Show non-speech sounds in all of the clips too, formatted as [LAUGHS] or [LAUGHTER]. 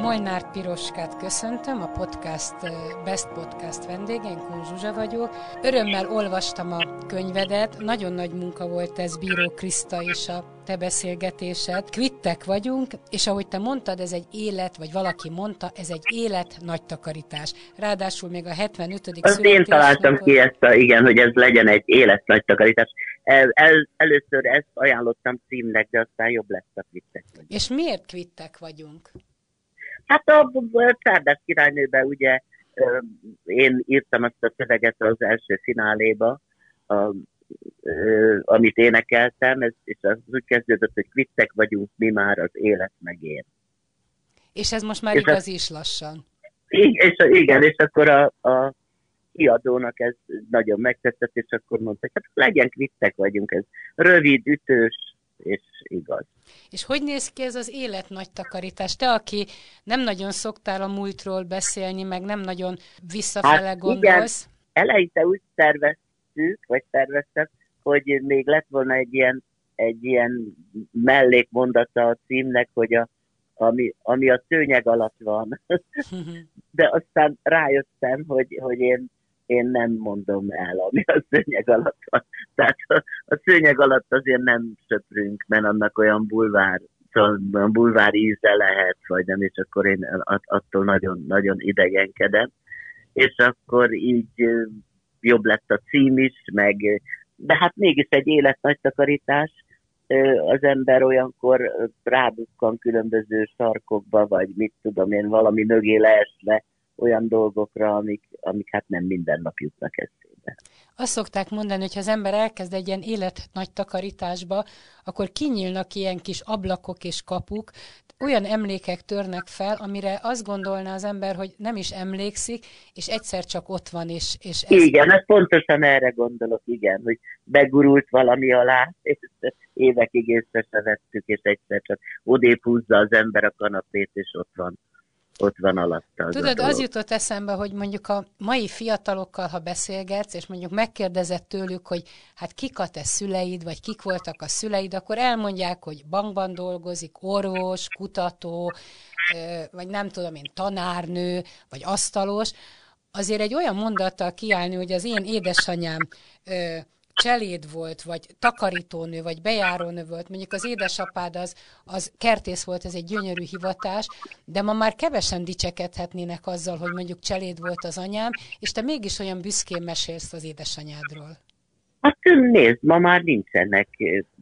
Molnár Piroskát köszöntöm, a podcast Best Podcast vendégén, Kun Zsuzsa vagyok. Örömmel olvastam a könyvedet, nagyon nagy munka volt ez Bíró Kriszta és a te beszélgetésed. Kvittek vagyunk, és ahogy te mondtad, ez egy élet, vagy valaki mondta, ez egy élet nagy takarítás. Ráadásul még a 75. Az én találtam ki ezt, a, igen, hogy ez legyen egy élet nagy takarítás. El, el, először ezt ajánlottam címnek, de aztán jobb lesz a kvittek vagyunk. És miért kvittek vagyunk? Hát a Csárdás királynőben ugye én írtam azt a szöveget az első fináléba, a, amit énekeltem, ez, és az úgy kezdődött, hogy kvittek vagyunk mi már az élet meg én. És ez most már és igaz a, is lassan. És, igen, és akkor a, a kiadónak ez nagyon megtetszett, és akkor mondta, hogy hát legyen kvittek vagyunk, ez rövid, ütős, és igaz. És hogy néz ki ez az élet nagy takarítás? Te, aki nem nagyon szoktál a múltról beszélni, meg nem nagyon visszafele hát gondolsz. Igen, eleinte úgy terveztük, vagy terveztem, hogy még lett volna egy ilyen, egy ilyen mellékmondata a címnek, hogy a, ami, ami a szőnyeg alatt van. [LAUGHS] De aztán rájöttem, hogy, hogy én én nem mondom el, ami a szőnyeg alatt van. Tehát a, szőnyeg alatt azért nem söprünk, mert annak olyan bulvár, olyan bulvár íze lehet, vagy nem, és akkor én attól nagyon, nagyon idegenkedem. És akkor így jobb lett a cím is, meg, de hát mégis egy élet nagy takarítás, az ember olyankor rábukkan különböző sarkokba, vagy mit tudom én, valami mögé leesve, olyan dolgokra, amik, amik hát nem minden nap jutnak eszébe. Azt szokták mondani, hogy ha az ember elkezd egy ilyen élet nagy takarításba, akkor kinyílnak ilyen kis ablakok és kapuk, olyan emlékek törnek fel, amire azt gondolná az ember, hogy nem is emlékszik, és egyszer csak ott van. És, és ez... Igen, ez pontosan erre gondolok, igen, hogy begurult valami alá, és évekig észre se vettük, és egyszer csak odébb húzza az ember a kanapét, és ott van ott van alatta. Az Tudod, az jutott eszembe, hogy mondjuk a mai fiatalokkal, ha beszélgetsz, és mondjuk megkérdezett tőlük, hogy hát kik a te szüleid, vagy kik voltak a szüleid, akkor elmondják, hogy bankban dolgozik, orvos, kutató, vagy nem tudom én, tanárnő, vagy asztalos. Azért egy olyan mondattal kiállni, hogy az én édesanyám cseléd volt, vagy takarítónő, vagy bejárónő volt, mondjuk az édesapád az, az kertész volt, ez egy gyönyörű hivatás, de ma már kevesen dicsekedhetnének azzal, hogy mondjuk cseléd volt az anyám, és te mégis olyan büszkén mesélsz az édesanyádról. Hát nézd, ma már nincsenek,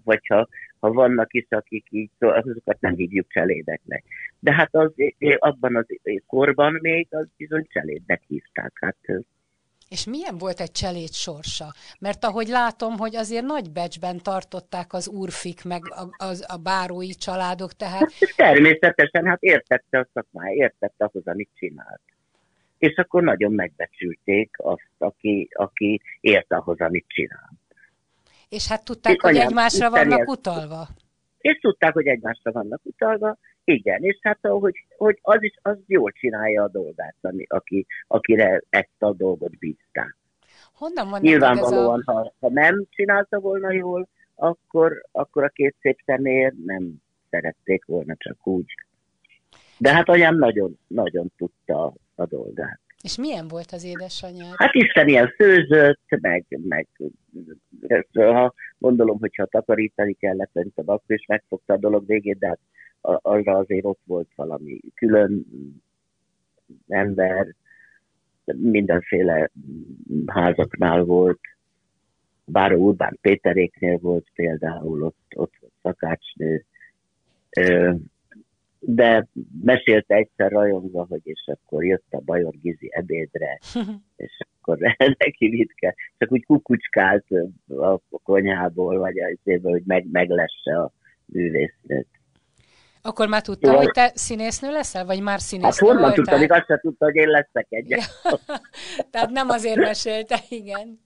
vagy ha, ha vannak is, akik így, azokat nem hívjuk cselédeknek. De hát az, abban az korban még az bizony cselédnek hívták. Hát és milyen volt egy cselét sorsa? Mert ahogy látom, hogy azért nagy becsben tartották az úrfik, meg a, az, a bárói családok, tehát... Hát természetesen, hát értette a szakmája, értette ahhoz, amit csinált. És akkor nagyon megbecsülték azt, aki, aki ért ahhoz, amit csinál. És hát tudták, és hogy anyám, egymásra vannak utalva? És tudták, hogy egymásra vannak utalva, igen, és hát hogy, hogy az is az jól csinálja a dolgát, ami, aki, akire ezt a dolgot bízták. Honnan van Nyilvánvalóan, a... ha, ha nem csinálta volna jól, akkor, akkor a két szép személyért nem szerették volna csak úgy. De hát anyám nagyon, nagyon tudta a dolgát. És milyen volt az édesanyád? Hát Isten ilyen főzött, meg, meg ha gondolom, hogyha takarítani kellett, szerintem akkor is megfogta a dolog végét, de hát arra azért ott volt valami külön ember, mindenféle házaknál volt, Báró Urbán Péteréknél volt például, ott, ott volt szakácsnő, de mesélte egyszer rajongva, hogy és akkor jött a Bajor Gizi ebédre, [LAUGHS] és akkor [LAUGHS] neki mit kell, csak úgy kukucskált a konyhából, vagy az hogy meg, meglesse a művésznőt. Akkor már tudta, Jó, hogy te színésznő leszel, vagy már színésznő Hát honnan voltál? tudta, még azt sem tudta, hogy én leszek egyet. [LAUGHS] Tehát nem azért mesélte, igen.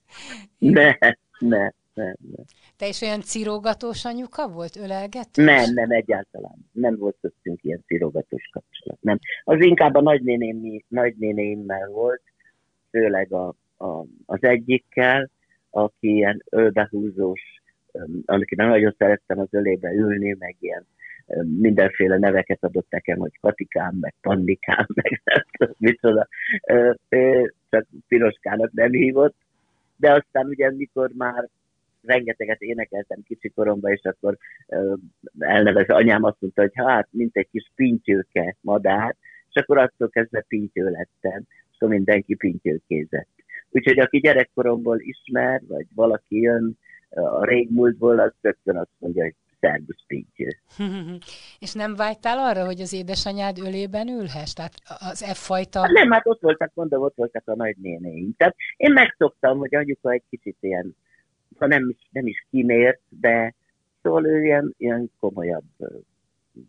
Ne, ne, ne, ne. Te is olyan cirógatós anyuka volt, ölelgetős? Nem, nem, egyáltalán. Nem volt köztünk ilyen cirógatós kapcsolat. Nem. Az inkább a nagynéném, nagynénémmel volt, főleg a, a, az egyikkel, aki ilyen ölbehúzós, én nagyon szerettem az ölébe ülni, meg ilyen mindenféle neveket adott nekem, hogy Katikám, meg Pandikám, [LAUGHS] meg nem micsoda, csak Piroskának nem hívott, de aztán ugye mikor már rengeteget énekeltem kicsi koromban, és akkor elnevez anyám azt mondta, hogy hát, mint egy kis pintyőke madár, és akkor attól kezdve pintyő lettem, és akkor mindenki pintyőkézett. Úgyhogy aki gyerekkoromból ismer, vagy valaki jön a régmúltból, az rögtön azt mondja, hogy szervusz pintyő. [LAUGHS] És nem vágytál arra, hogy az édesanyád ölében ülhess? Tehát az e-fajta... Hát nem, hát ott voltak, mondom, ott voltak a nagynénéim. Tehát én megszoktam, hogy anyuka egy kicsit ilyen, ha nem is, nem is kimért, de szóval ő ilyen, ilyen komolyabb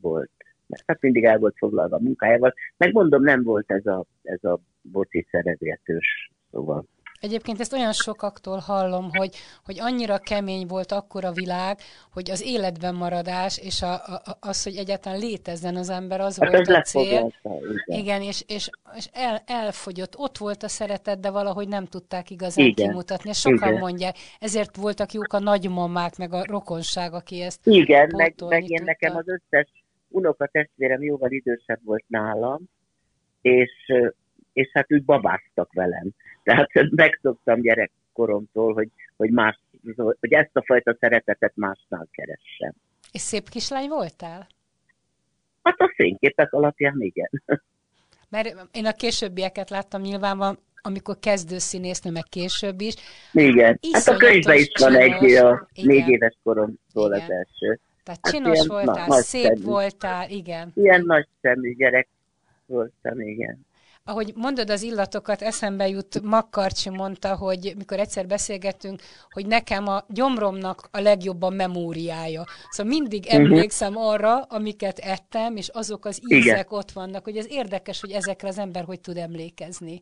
volt. Mert hát mindig el volt foglalva a munkájával. Megmondom, nem volt ez a, ez a boci szerezgetős, szóval Egyébként ezt olyan sokaktól hallom, hogy, hogy annyira kemény volt akkor a világ, hogy az életben maradás, és a, a, az, hogy egyáltalán létezzen az ember, az hát volt a cél. Igen. igen, és, és, és el, elfogyott. Ott volt a szeretet, de valahogy nem tudták igazán igen. kimutatni. És sokan igen. mondják, ezért voltak jók a nagymamák, meg a rokonság, aki ezt Igen, meg, meg én nekem az összes unokatestvérem jóval idősebb volt nálam, és, és hát úgy babáztak velem. Tehát megszoktam gyerekkoromtól, hogy, hogy, más, hogy ezt a fajta szeretetet másnál keressem. És szép kislány voltál? Hát a fényképek alapján igen. Mert én a későbbieket láttam nyilván, amikor kezdő színésznő, meg később is. Igen, hát a könyvben is van egy a négy éves koromtól az első. Tehát hát csinos voltál, na, szép szemű. voltál, igen. Ilyen nagy szemű gyerek voltam, igen ahogy mondod az illatokat, eszembe jut, Makkarcsi mondta, hogy mikor egyszer beszélgettünk, hogy nekem a gyomromnak a legjobb a memóriája. Szóval mindig mhm. emlékszem arra, amiket ettem, és azok az ízek igen. ott vannak, hogy ez érdekes, hogy ezekre az ember hogy tud emlékezni.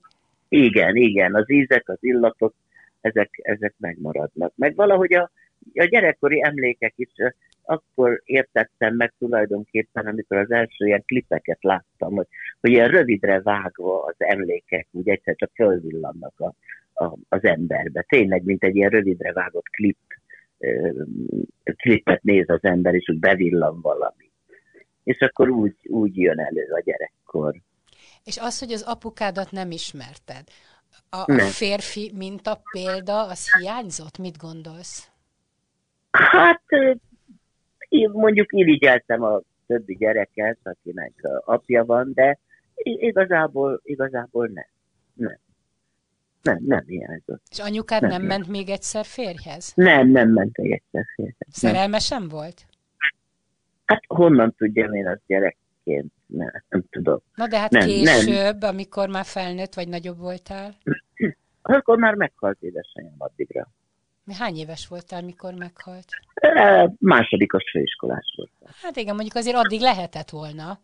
Igen, igen, az ízek, az illatok, ezek, ezek megmaradnak. Meg valahogy a, a gyerekkori emlékek is akkor értettem meg tulajdonképpen, amikor az első ilyen klipeket láttam, hogy, hogy ilyen rövidre vágva az emlékek úgy egyszer csak fölvillannak a, a, az emberbe. Tényleg, mint egy ilyen rövidre vágott klip, klipet néz az ember, és úgy bevillan valami. És akkor úgy, úgy jön elő a gyerekkor. És az, hogy az apukádat nem ismerted, a, a férfi minta példa, az hiányzott? Mit gondolsz? Hát én mondjuk irigyeltem a többi gyereket, akinek apja van, de igazából, igazából nem. Nem. Nem, nem hiányzott. És anyukád nem, nem ment még egyszer férjhez? Nem, nem ment még egyszer férjhez. Szerelmesen volt? Hát honnan tudjam én az gyerekként? Nem, nem tudom. Na de hát nem, később, nem. amikor már felnőtt vagy nagyobb voltál? Akkor már meghalt édesanyám addigra. Hány éves voltál, mikor meghalt? Másodikos főiskolás voltam. Hát igen, mondjuk azért addig lehetett volna.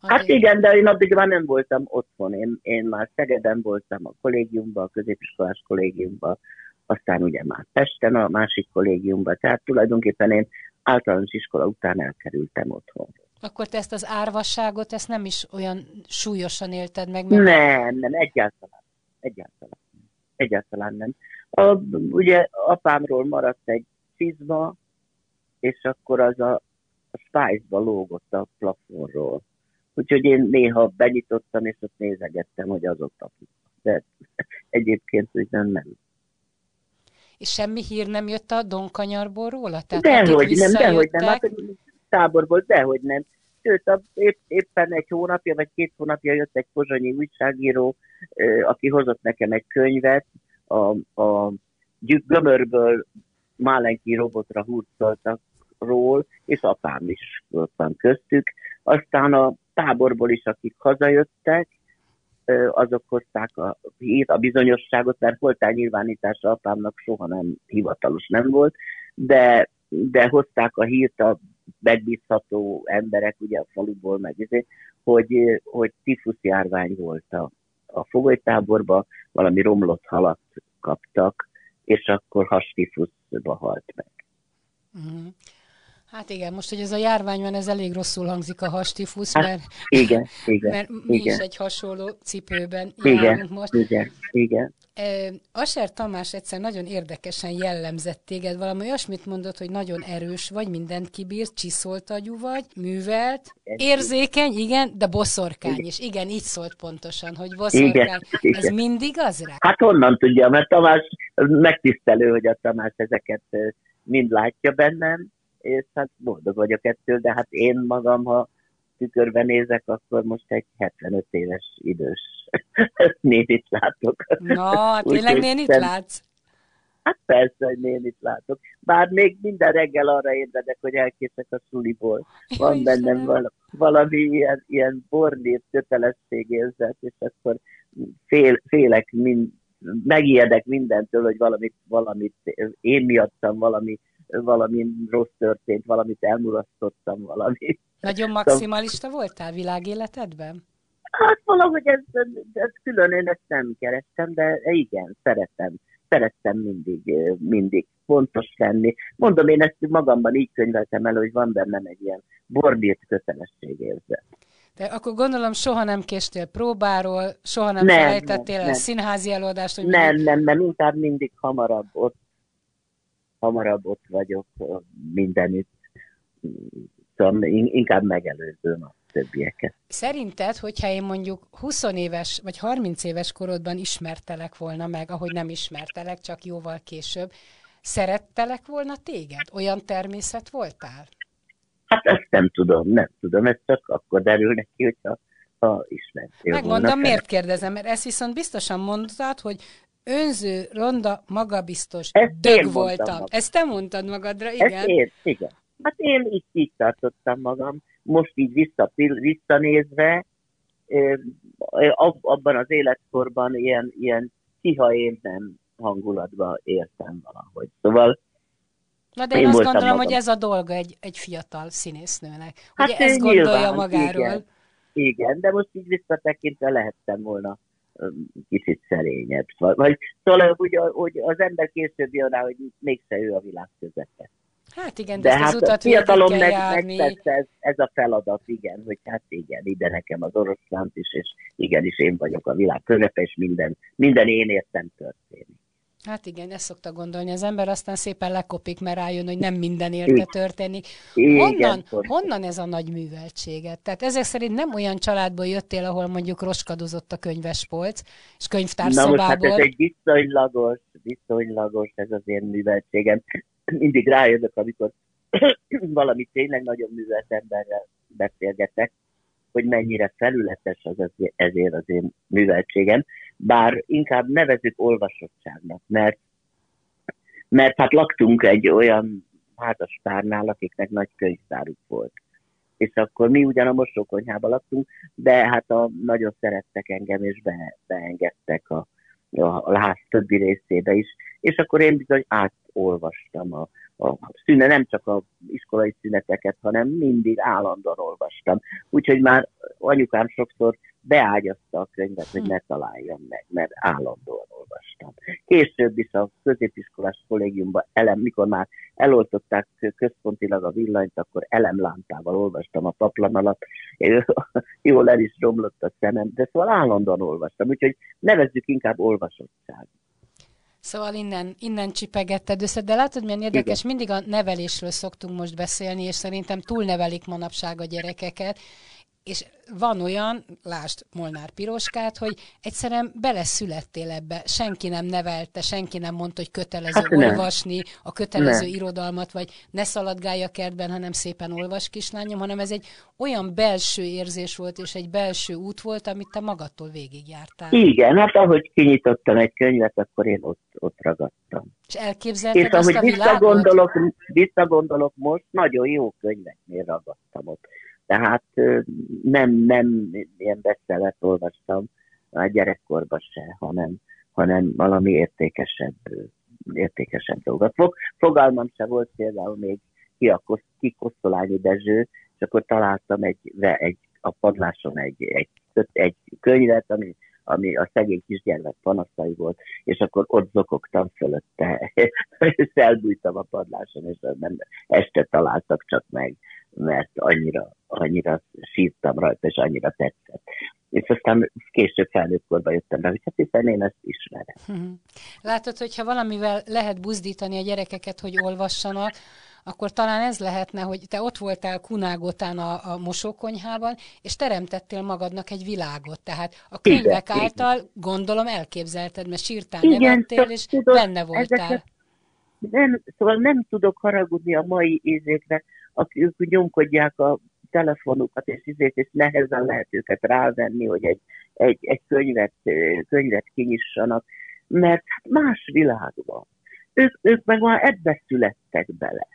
Addig... Hát igen, de én addig már nem voltam otthon. Én, én már Szegeden voltam a kollégiumban, a középiskolás kollégiumban, aztán ugye már Pesten a másik kollégiumban. Tehát tulajdonképpen én általános iskola után elkerültem otthon. Akkor te ezt az árvasságot, ezt nem is olyan súlyosan élted meg? Mert... Nem, nem, egyáltalán. Egyáltalán. Egyáltalán nem. A, ugye apámról maradt egy cizma, és akkor az a, a Spice-ba lógott a plafonról. Úgyhogy én néha benyitottam, és ott nézegettem, hogy az ott akik. De egyébként nem, nem. És semmi hír nem jött a Donkanyarból róla? Tehát dehogy nem, dehogy nem. Hát táborból, dehogy nem. Sőt, a, épp, éppen egy hónapja, vagy két hónapja jött egy pozsonyi újságíró, aki hozott nekem egy könyvet, a, a gömörből Málenki robotra hurcoltak ról, és apám is van köztük. Aztán a táborból is, akik hazajöttek, azok hozták a hírt, a bizonyosságot, mert voltál nyilvánítása apámnak soha nem hivatalos nem volt, de, de hozták a hírt a megbízható emberek ugye a faluból, meg hogy, hogy tifusz járvány volt a, a fogolytáborba, valami romlott halat kaptak, és akkor hastifuszba halt meg. Uh-huh. Hát igen, most, hogy ez a járvány van, ez elég rosszul hangzik a hastifusz, hát, mert, igen, igen, mert mi igen. is egy hasonló cipőben igen, most. Igen, igen. Aser Tamás egyszer nagyon érdekesen jellemzett téged, valami olyasmit mondott, hogy nagyon erős vagy, mindent kibírt, csiszolt agyú vagy, művelt, érzékeny, igen, de boszorkány igen. is. Igen, így szólt pontosan, hogy boszorkány. Igen, Ez igen. mindig az rá? Hát honnan tudja, mert Tamás megtisztelő, hogy a Tamás ezeket mind látja bennem, és hát boldog vagyok ettől, de hát én magam, ha tükörben nézek, akkor most egy 75 éves idős [LAUGHS] nénit látok. Na, [LAUGHS] tényleg Úgy, nénit szem... látsz? Hát persze, hogy nénit látok. Bár még minden reggel arra érdedek, hogy elkészek a suliból. Van Jó bennem val- valami ilyen, ilyen borlét kötelességérzet, és akkor fél, félek, mind, megijedek mindentől, hogy valamit, valamit én miattam valami valami rossz történt, valamit elmulasztottam, valami. Nagyon maximalista voltál világéletedben? Hát valahogy ez, ez külön én ezt nem kerestem, de igen, szeretem. Szerettem mindig, mindig fontos lenni. Mondom, én ezt magamban így könyveltem el, hogy van bennem egy ilyen bordírt kötelességérzet. De akkor gondolom soha nem késtél próbáról, soha nem, nem felejtettél nem, el nem. színházi előadást? Hogy nem, mindig... nem, nem, inkább mindig hamarabb ott hamarabb ott vagyok mindenütt, szóval inkább megelőzöm a többieket. Szerinted, hogyha én mondjuk 20 éves vagy 30 éves korodban ismertelek volna meg, ahogy nem ismertelek, csak jóval később, szerettelek volna téged? Olyan természet voltál? Hát ezt nem tudom, nem tudom, ez csak akkor derül neki, hogyha ha ismertél Megmondom, volna. miért kérdezem, mert ezt viszont biztosan mondtad, hogy önző, ronda, magabiztos, Ezt dög voltam. Magam. Ezt te mondtad magadra, igen? Ezt én, igen. Hát én így, így tartottam magam. Most így vissza, visszanézve, abban az életkorban ilyen, ilyen kiha nem hangulatba éltem valahogy. Szóval Na de én, én azt gondolom, magam. hogy ez a dolga egy, egy fiatal színésznőnek. Hát hogy ezt gondolja nyilván, magáról. Igen, igen, de most így visszatekintve lehettem volna kicsit szerényebb. Vagy, szóval hogy, hogy az ember később jön rá, hogy mégse ő a világ közepe. Hát igen, de, de hát utat fiatalom meg, megtette ez, ez a feladat, igen, hogy hát igen, ide nekem az oroszlánt is, és igenis én vagyok a világ közepe, és minden, minden én értem történik. Hát igen, ezt szokta gondolni az ember, aztán szépen lekopik, mert rájön, hogy nem minden érte történik. Honnan, honnan ez a nagy műveltséget? Tehát ezek szerint nem olyan családból jöttél, ahol mondjuk roskadozott a könyvespolc, és könyvtárszobából. Na most hát ez egy viszonylagos, viszonylagos ez az én műveltségem. Mindig rájövök, amikor [CLEARS THROAT] valami tényleg nagyon művelt emberrel beszélgetek, hogy mennyire felületes az, ezért az én műveltségem bár inkább nevezük olvasottságnak, mert, mert hát laktunk egy olyan házaspárnál, akiknek nagy könyvtáruk volt. És akkor mi ugyan a mosókonyhában laktunk, de hát a, nagyon szerettek engem, és be, beengedtek a, a, ház többi részébe is. És akkor én bizony átolvastam a, a szüne, nem csak a iskolai szüneteket, hanem mindig állandóan olvastam. Úgyhogy már anyukám sokszor beágyazta a könyvet, hogy ne találjam meg, mert állandóan. Később is a középiskolás kollégiumban elem, mikor már eloltották központilag a villanyt, akkor elemlámpával olvastam a paplan alatt, [LAUGHS] jól el is romlott a szemem, de szóval állandóan olvastam, úgyhogy nevezzük inkább olvasottság. Szóval innen, innen csipegetted össze, de látod, milyen érdekes, Igen. mindig a nevelésről szoktunk most beszélni, és szerintem túlnevelik manapság a gyerekeket, és van olyan, lásd Molnár Piroskát, hogy egyszerűen beleszülettél ebbe, senki nem nevelte, senki nem mondta, hogy kötelező hát olvasni a kötelező nem. irodalmat, vagy ne szaladgálj a kertben, hanem szépen olvas kislányom, hanem ez egy olyan belső érzés volt, és egy belső út volt, amit te magadtól végigjártál. Igen, hát ahogy kinyitottam egy könyvet, akkor én ott, ott ragadtam. És elképzelted és azt ahogy a visszagondolok, visszagondolok most, nagyon jó könyveknél ragadtam ott tehát nem, nem ilyen beszélet olvastam a gyerekkorban se, hanem, hanem valami értékesebb, értékesebb dolgot. Fog, fogalmam se volt például még ki, a, ki Kosztolányi Dezső, és akkor találtam egy, egy a padláson egy, egy, egy könyvet, ami, ami a szegény kisgyermek panaszai volt, és akkor ott zokogtam fölötte, [LAUGHS] és elbújtam a padláson, és nem, este találtak csak meg, mert annyira, annyira sírtam rajta, és annyira tetszett. És aztán később felnőttkorban jöttem rá, hogy hát hiszen én ezt ismerem. Mhm. Látod, hogyha valamivel lehet buzdítani a gyerekeket, hogy olvassanak, akkor talán ez lehetne, hogy te ott voltál Kunágotán a, a mosókonyhában, és teremtettél magadnak egy világot. Tehát a könyvek igen, által igen. gondolom elképzelted, mert sírtál, igen, nevettél, és tudod, benne voltál. Ezeket, nem, szóval nem tudok haragudni a mai ízékre, akik nyomkodják a telefonukat, és ízét, és nehezen lehet őket rávenni, hogy egy, egy, egy könyvet, könyvet kinyissanak, mert más világ van. Ők, ők meg már ebbe születtek bele.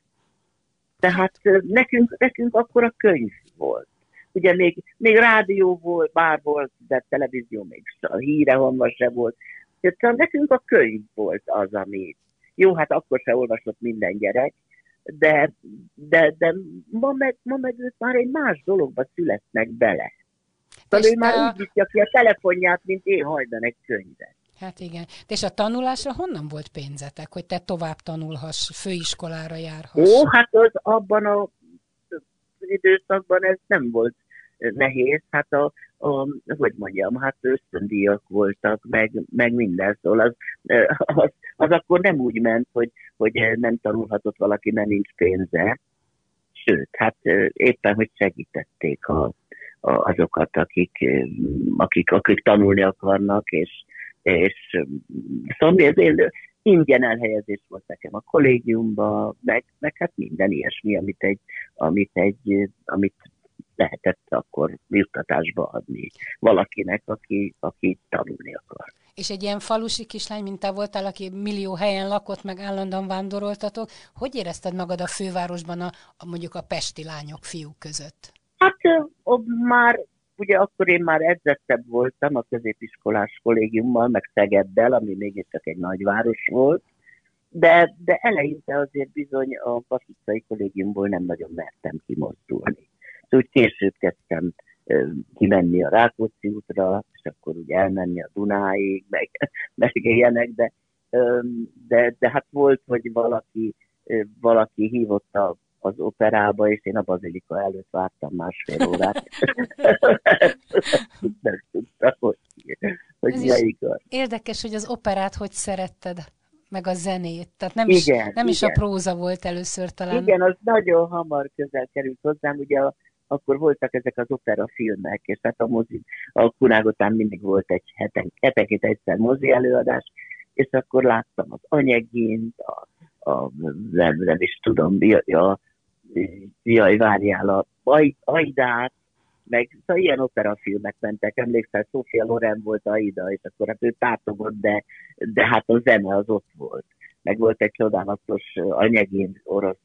Tehát nekünk, nekünk akkor a könyv volt. Ugye még, még rádió volt, bár volt, de televízió még a hírehonva se volt. Tehát nekünk a könyv volt az, ami... Jó, hát akkor se olvasott minden gyerek, de, de, de ma, meg, ma meg ők már egy más dologba születnek bele. Szóval ő már a... úgy viszi ki a telefonját, mint én hajdan egy könyvet. Hát igen. És a tanulásra honnan volt pénzetek, hogy te tovább tanulhass, főiskolára járhass? Ó, hát az abban a időszakban ez nem volt nehéz, hát a, a hogy mondjam, hát ösztöndíjak voltak, meg, meg minden, szóval az, az, az akkor nem úgy ment, hogy, hogy nem tanulhatott valaki, mert nincs pénze, sőt, hát éppen, hogy segítették a, a, azokat, akik, akik, akik tanulni akarnak, és, és szóval ez ingyen elhelyezés volt nekem a kollégiumban, meg, meg hát minden ilyesmi, amit egy, amit egy, amit lehetett akkor juttatásba adni valakinek, aki, aki tanulni akar. És egy ilyen falusi kislány, mint te voltál, aki millió helyen lakott, meg állandóan vándoroltatok, hogy érezted magad a fővárosban a, a mondjuk a pesti lányok, fiúk között? Hát ott már ugye akkor én már edzettebb voltam a középiskolás kollégiummal, meg Szegeddel, ami mégiscsak egy nagyváros volt, de, de eleinte azért bizony a fasisztai kollégiumból nem nagyon mertem kimozdulni. Úgy később kezdtem kimenni a Rákóczi útra, és akkor úgy elmenni a Dunáig, meg, [LAUGHS] meg ilyenek, de, de, de hát volt, hogy valaki, valaki hívott a az operába, és én a bazilika előtt vártam másfél órát. [LAUGHS] Nem tudtam, hogy, hogy mi igaz. Érdekes, hogy az operát hogy szeretted, meg a zenét. Tehát nem, igen, is, nem igen. is a próza volt először talán. Igen, az nagyon hamar közel került hozzám. Ugye a, akkor voltak ezek az opera filmek, és hát a mozi, a Kunágotán mindig volt egy heten, hetenként egyszer mozi előadás, és akkor láttam az anyegint, a, a nem, nem is tudom, a, a jaj, várjál, a Aidát, meg szóval ilyen operafilmek mentek, emlékszel, Sofia Loren volt Aida, és akkor hát ő tátogott, de, de hát a zene az ott volt. Meg volt egy csodálatos anyagén orosz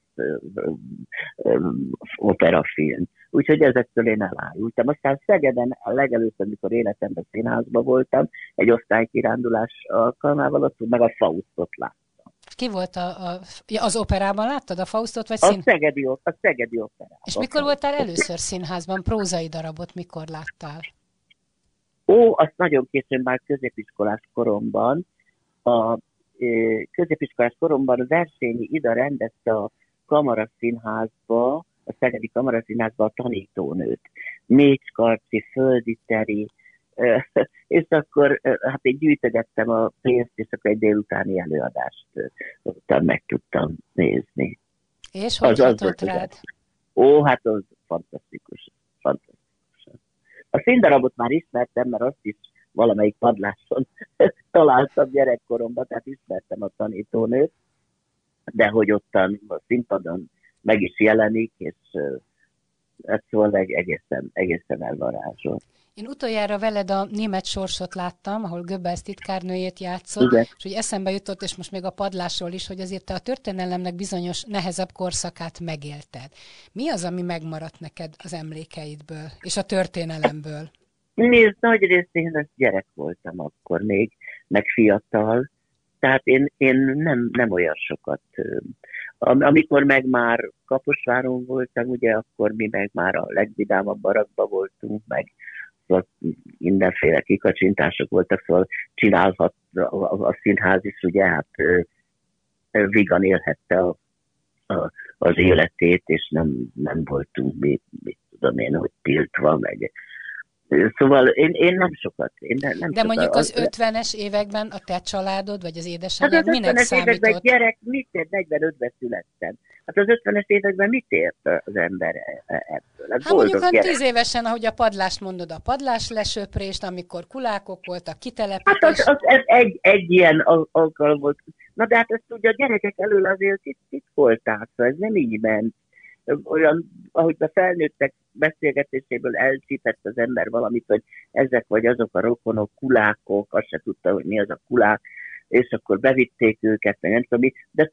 operafilm. Úgyhogy ezektől én elájultam. Aztán Szegeden a legelőször, amikor életemben színházban voltam, egy osztálykirándulás alkalmával, ott meg a Faustot láttam. Ki volt a, a, az operában? Láttad a Faustot? Vagy szín... a, szegedi, a Szegedi operában. És mikor voltál először színházban? Prózai darabot mikor láttál? Ó, azt nagyon későn már középiskolás koromban. A középiskolás koromban Versényi Ida rendezte a Kamaraszínházba, a Szegedi Kamaraszínházba a tanítónőt. Mécs Karci, Földi Teri, [LAUGHS] és akkor hát én gyűjtögettem a pénzt, és akkor egy délutáni előadást ottan meg tudtam nézni. És hogy az, az rád? Ó, hát az fantasztikus. fantasztikus. A színdarabot már ismertem, mert azt is valamelyik padláson [LAUGHS] találtam gyerekkoromban, tehát ismertem a tanítónőt, de hogy ottan a színpadon meg is jelenik, és ez szóval egészen, egészen elvarázsolt. Én utoljára veled a német sorsot láttam, ahol Göbbels titkárnőjét játszott, Igen. és hogy eszembe jutott, és most még a padlásról is, hogy azért te a történelemnek bizonyos nehezebb korszakát megélted. Mi az, ami megmaradt neked az emlékeidből, és a történelemből? Nézd, nagy részén gyerek voltam akkor még, meg fiatal, Tehát én, én nem, nem olyan sokat. Amikor meg már Kaposváron voltam, ugye, akkor mi meg már a legvidámabb barakba voltunk, meg szóval mindenféle kikacsintások voltak, szóval csinálhat a, a, a színház is, ugye, hát vigan élhette a, a, az életét, és nem, nem voltunk mi, mit tudom én, hogy tiltva, meg Szóval én, én nem sokat. Én nem, nem De sokat. mondjuk az, az 50-es években a te családod, vagy az édesanyád hát az minek számított? években gyerek, mit ért? 45-ben születtem. Hát az 50-es években mit ért az ember e- e- ebből? Hát, hát mondjuk gyerek. 10 évesen, ahogy a padlást mondod, a padlás lesöprést, amikor kulákok voltak, kitelepítés. Hát az, az, ez egy, egy ilyen alkalom volt. Na de hát ezt ugye a gyerekek elől azért volták, szóval ez nem így ment olyan, ahogy a felnőttek beszélgetéséből elcsípett az ember valamit, hogy ezek vagy azok a rokonok, kulákok, azt se tudta, hogy mi az a kulák, és akkor bevitték őket, meg nem tudom de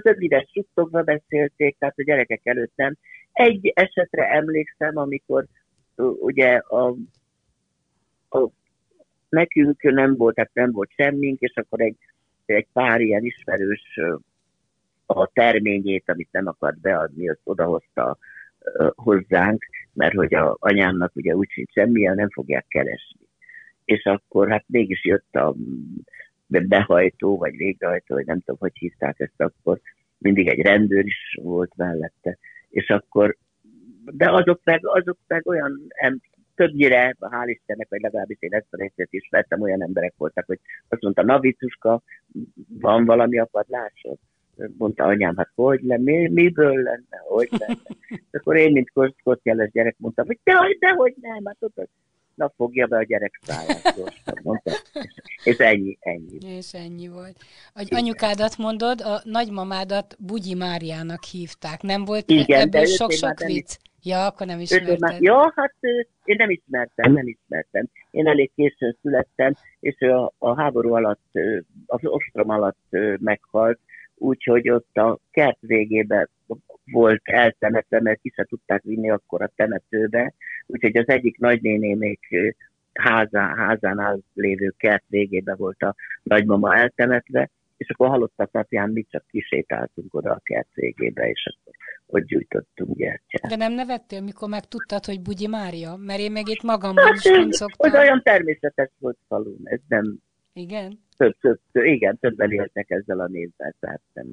többire suttogva beszélték, tehát a gyerekek előtt nem. Egy esetre emlékszem, amikor ugye a, a, nekünk nem volt, tehát nem volt semmink, és akkor egy, egy pár ilyen ismerős a terményét, amit nem akart beadni, azt odahozta hozzánk, mert hogy a anyámnak ugye úgy sincs semmilyen, nem fogják keresni. És akkor hát mégis jött a behajtó, vagy végrehajtó, vagy nem tudom, hogy hívták ezt akkor, mindig egy rendőr is volt mellette, és akkor, de azok meg, azok meg olyan, em, többnyire, hál' Istennek, vagy legalábbis én ezt a részét ismertem, olyan emberek voltak, hogy azt mondta, Navicuska, van valami a padlásod? Mondta anyám, hát hogy lenne, mi, miből lenne, hogy lenne. És [LAUGHS] akkor én, mint kosztjeles gyerek mondtam, hogy de, de hogy nem, hát ott na fogja be a gyerek száját gyorsan, mondta. És ennyi, ennyi. És ennyi volt. Hogy anyukádat mondod, a nagymamádat Bugyi Máriának hívták. Nem volt Igen, ebből sok-sok vicc? Ja, akkor nem ismerted. Ja, hát én nem ismertem, nem ismertem. Én elég későn születtem, és a, a háború alatt, az ostrom alatt meghalt, úgyhogy ott a kert végében volt eltemetve, mert ki se tudták vinni akkor a temetőbe, úgyhogy az egyik nagynénémék házán, házánál lévő kert végében volt a nagymama eltemetve, és akkor halottak napján mi csak kisétáltunk oda a kert végébe, és akkor ott gyújtottunk gyertyát. De nem nevettél, mikor megtudtad, hogy Bugyi Mária? Mert én meg itt magamban hát, is kuncogtam. Az olyan természetes volt falun, ez nem... Igen? Több, több, több, igen, többen éltek ezzel a névvel, tehát nem.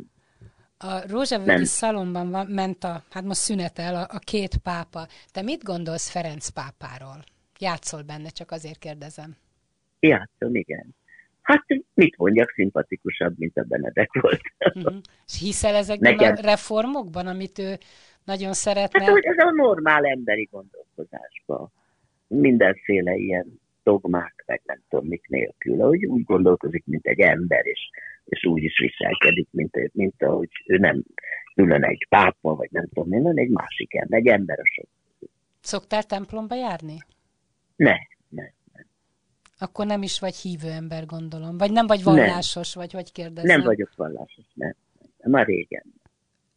A Rózsavölgyi szalomban van, ment a, hát most szünetel a, a két pápa. Te mit gondolsz Ferenc pápáról? Játszol benne, csak azért kérdezem. Játszom, igen. Hát mit mondjak, szimpatikusabb, mint a Benedek volt. Uh-huh. És hiszel ezekben Nekem... a reformokban, amit ő nagyon szeretne? Hát, hogy ez a normál emberi gondolkozásban. Mindenféle ilyen dogmák, meg nem tudom mik nélkül, hogy úgy gondolkozik, mint egy ember, és, és úgy is viselkedik, mint, mint ahogy ő nem ülön egy pápa, vagy nem tudom, én, egy másik ember, egy ember a sok. Szoktál templomba járni? Ne, ne. Akkor nem is vagy hívő ember, gondolom. Vagy nem vagy vallásos, nem. vagy hogy kérdezem? Nem vagyok vallásos, nem. Már régen.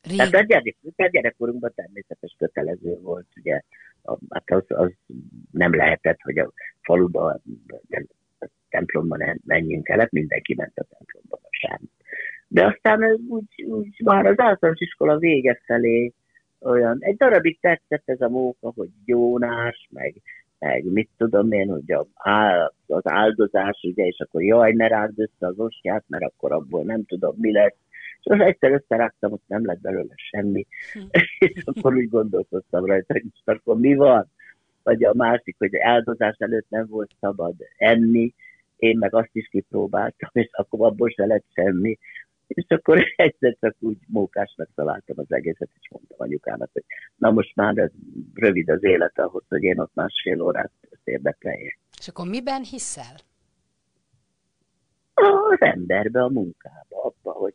régen. Tehát a, gyerek, a gyerekkorunkban természetes kötelező volt, ugye, hát az, az nem lehetett, hogy a faluba, a templomban menjünk el, hát mindenki ment a templomba sem. De aztán ez úgy, úgy már az általános iskola vége felé olyan, egy darabig tetszett ez a móka, hogy gyónás, meg, meg mit tudom én, hogy a, az áldozás, ugye, és akkor jaj, ne rágd össze az ostját, mert akkor abból nem tudom, mi lesz. És az egyszer összerágtam, ott nem lett belőle semmi. Hm. [LAUGHS] és akkor úgy gondolkoztam rajta, hogy akkor mi van? vagy a másik, hogy áldozás előtt nem volt szabad enni, én meg azt is kipróbáltam, és akkor abból se lett semmi. És akkor [LAUGHS] egyszer csak úgy mókásnak találtam az egészet, és mondtam anyukának, hogy na most már ez rövid az élet ahhoz, hogy én ott másfél órát érdekeljek. És akkor miben hiszel? Az emberbe, a munkába, abba, hogy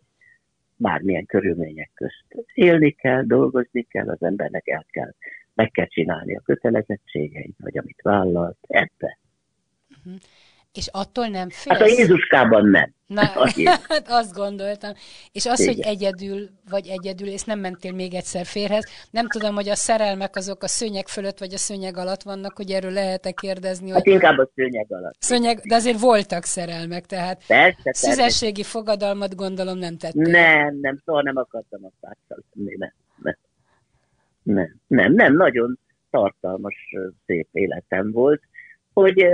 bármilyen körülmények közt élni kell, dolgozni kell, az embernek el kell meg kell csinálni a kötelezettségeit, vagy amit vállalt, ebbe. Uh-huh. És attól nem félsz? Hát a Jézuskában nem. Na, [LAUGHS] [LAUGHS] hát azt gondoltam. És az, Igen. hogy egyedül vagy egyedül, és nem mentél még egyszer férhez, nem tudom, hogy a szerelmek azok a szőnyeg fölött vagy a szőnyeg alatt vannak, hogy erről lehet-e kérdezni. Hát hogy... inkább a szőnyeg alatt. Szőnyeg, de azért voltak szerelmek, tehát persze, szüzességi fogadalmat gondolom nem tettél. Nem, nem, soha nem akartam a pártal nem, nem. Nem, nem, nem, nagyon tartalmas, szép életem volt, hogy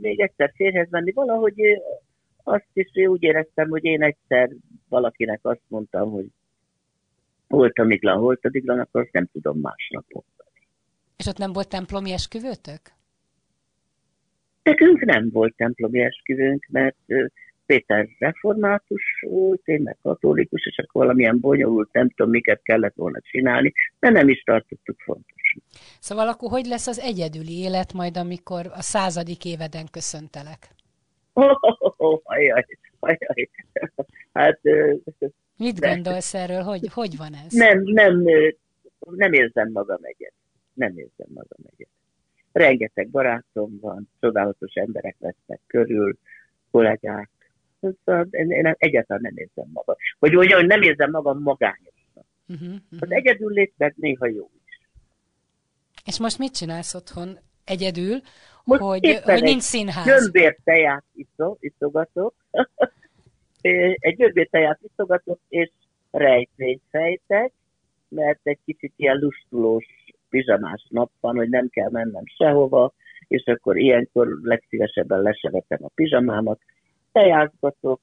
még egyszer férhez menni, valahogy azt is úgy éreztem, hogy én egyszer valakinek azt mondtam, hogy volt a Miglan, volt a Miglan, akkor azt nem tudom másnap mondani. És ott nem volt templomi esküvőtök? Nekünk nem volt templomi esküvőnk, mert Péter református volt, én meg katolikus, és akkor valamilyen bonyolult, nem tudom, miket kellett volna csinálni, de nem is tartottuk fontos. Szóval akkor hogy lesz az egyedüli élet majd, amikor a századik éveden köszöntelek? Oh, oh, oh, ajaj, ajaj. Hát, Mit de, gondolsz erről? Hogy, hogy van ez? Nem, nem, nem érzem magam egyet. Nem érzem magam egyet. Rengeteg barátom van, csodálatos emberek lesznek körül, kollégák. Szóval én, én egyáltalán nem érzem magam. Hogy nem érzem magam magányosnak. Uh-huh, uh-huh. Az egyedül létnek néha jó. És most mit csinálsz otthon? Egyedül, most hogy, hogy nincs színház? Gyömbér teját iszogatok, [LAUGHS] egy gyömbér teját iszogatok, és rejtvényt fejtek, mert egy kicsit ilyen lustulós pizsamás nap van, hogy nem kell mennem sehova, és akkor ilyenkor legszívesebben lesevetem a pizsamámat, tejázgatok,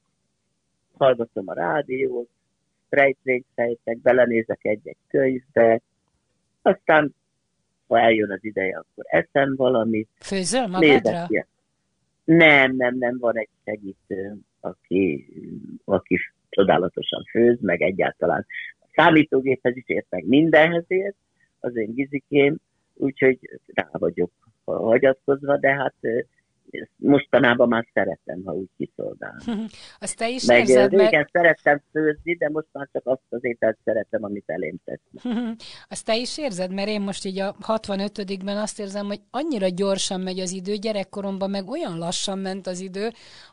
hallgatom a rádiót, rejtvényt fejtek, belenézek egy-egy könyvbe, aztán ha eljön az ideje, akkor eszem valamit. Főzöl magadra? Nem, nem, nem, van egy segítő, aki, aki csodálatosan főz, meg egyáltalán a számítógéphez is ért, meg mindenhez ért, az én gizikém, úgyhogy rá vagyok hagyatkozva, de hát mostanában már szeretem, ha úgy kiszolgál. [LAUGHS] Azt te is Meg érzed, régen mert... szerettem főzni, de most már csak azt az ételt szeretem, amit elém tesznek. [LAUGHS] Azt te is érzed, mert én most így a 65-ben azt érzem, hogy annyira gyorsan megy az idő, gyerekkoromban meg olyan lassan ment az idő,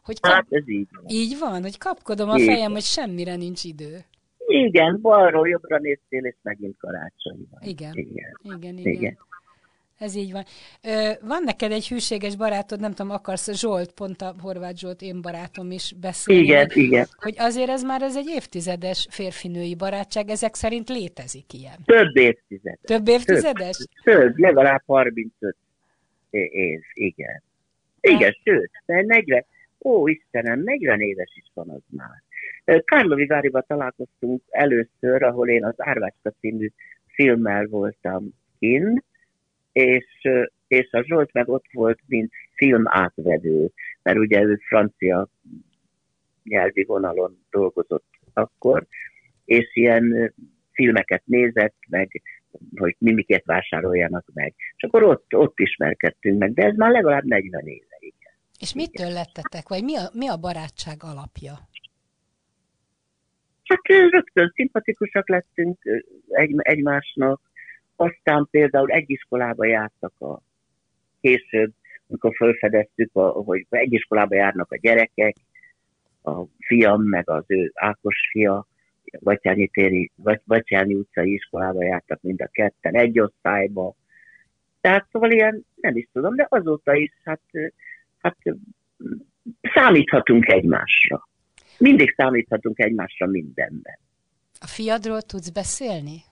hogy kap... hát ez így van. Így van, hogy kapkodom a fejem, hogy semmire nincs idő. Igen, balról jobbra néztél, és megint karácsony van. Igen. Igen, igen. igen. igen. Ez így van. Van neked egy hűséges barátod, nem tudom, akarsz Zsolt, pont a Horváth Zsolt, én barátom is beszélni. Igen, igen. Hogy azért ez már ez egy évtizedes férfinői barátság, ezek szerint létezik ilyen. Több évtizedes. Több évtizedes? Több, több legalább 35 év, igen. Igen, hát. sőt, 40, ó Istenem, 40 éves is van az már. Kárlovi Váriba találkoztunk először, ahol én az Árvácska című filmmel voltam kint, és, és a Zsolt meg ott volt, mint filmátvedő, mert ugye ő francia nyelvi vonalon dolgozott akkor, és ilyen filmeket nézett, meg hogy mi miket vásároljanak meg. És akkor ott, ott ismerkedtünk meg, de ez már legalább 40 éve. Igen. És mitől lettetek, vagy mi a, mi a barátság alapja? Hát rögtön szimpatikusak lettünk egy, egymásnak, aztán például egy iskolába jártak a később, amikor felfedeztük, a, hogy egy iskolába járnak a gyerekek, a fiam, meg az ő Ákos fia, Batyányi, téri, Batyányi utcai iskolába jártak mind a ketten, egy osztályba. Tehát szóval ilyen, nem is tudom, de azóta is, hát, hát számíthatunk egymásra. Mindig számíthatunk egymásra mindenben. A fiadról tudsz beszélni?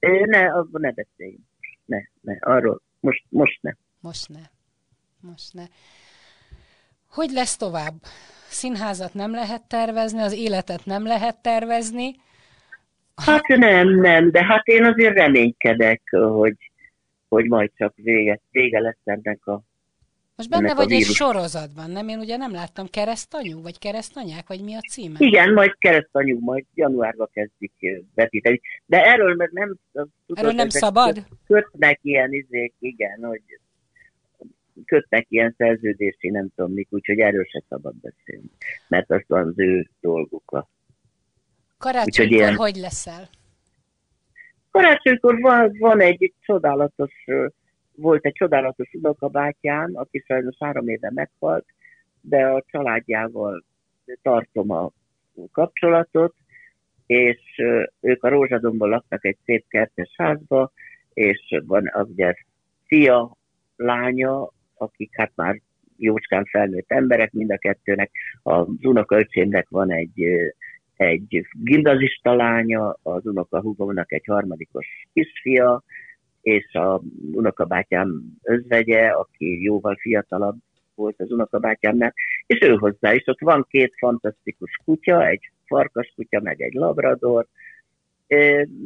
Ne, abban ne beszéljünk. Ne, ne, arról. Most, most ne. Most ne. Most ne. Hogy lesz tovább? Színházat nem lehet tervezni, az életet nem lehet tervezni. Hát nem, nem, de hát én azért reménykedek, hogy, hogy majd csak vége, vége lesz ennek a most benne vagy egy sorozatban, nem? Én ugye nem láttam keresztanyú, vagy keresztanyák, vagy mi a címe? Igen, majd keresztanyú, majd januárban kezdik vetíteni. De erről meg nem... Tudod, erről nem szabad? Kötnek ilyen izék, igen, hogy kötnek ilyen szerződési, nem tudom mik, úgyhogy erről se szabad beszélni. Mert az az ő dolguk. Karácsonykor ilyen... hogy leszel? Karácsonykor van, van egy csodálatos volt egy csodálatos unokabátyám, aki sajnos három éve meghalt, de a családjával tartom a kapcsolatot, és ők a Rózsadomban laknak egy szép kertes házba, és van az ugye fia, lánya, akik hát már jócskán felnőtt emberek, mind a kettőnek. Az unokaöcsémnek van egy, egy gimnazista lánya, az unokahúgomnak egy harmadikos kisfia, és a unokabátyám özvegye, aki jóval fiatalabb volt az unokabátyámnak, és ő hozzá is. Ott van két fantasztikus kutya, egy farkas kutya, meg egy labrador,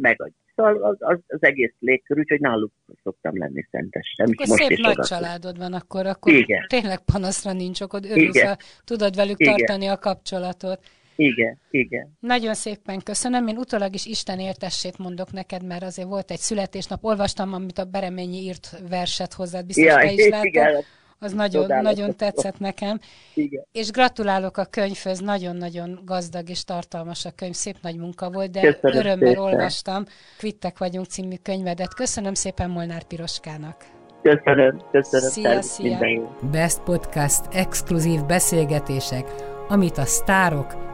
meg a Szóval az, az, az egész légkör, úgyhogy náluk szoktam lenni szentesen. Akkor Most szép nagy családod van, akkor, akkor Igen. tényleg panaszra nincs okod, örülsz, ha tudod velük Igen. tartani a kapcsolatot. Igen, igen. Nagyon szépen köszönöm. Én utólag is Isten értessét mondok neked, mert azért volt egy születésnap. Olvastam, amit a Bereményi írt verset hozzád, biztos ja, te is láttad. Igen, az nagyon, nagyon tetszett nekem. Igen. És gratulálok a könyvhöz, nagyon-nagyon gazdag és tartalmas a könyv, szép nagy munka volt, de Köszönöm örömmel szépen. olvastam Kvittek vagyunk című könyvedet. Köszönöm szépen Molnár Piroskának. Köszönöm, köszönöm. Szia, szia. Best Podcast exkluzív beszélgetések, amit a sztárok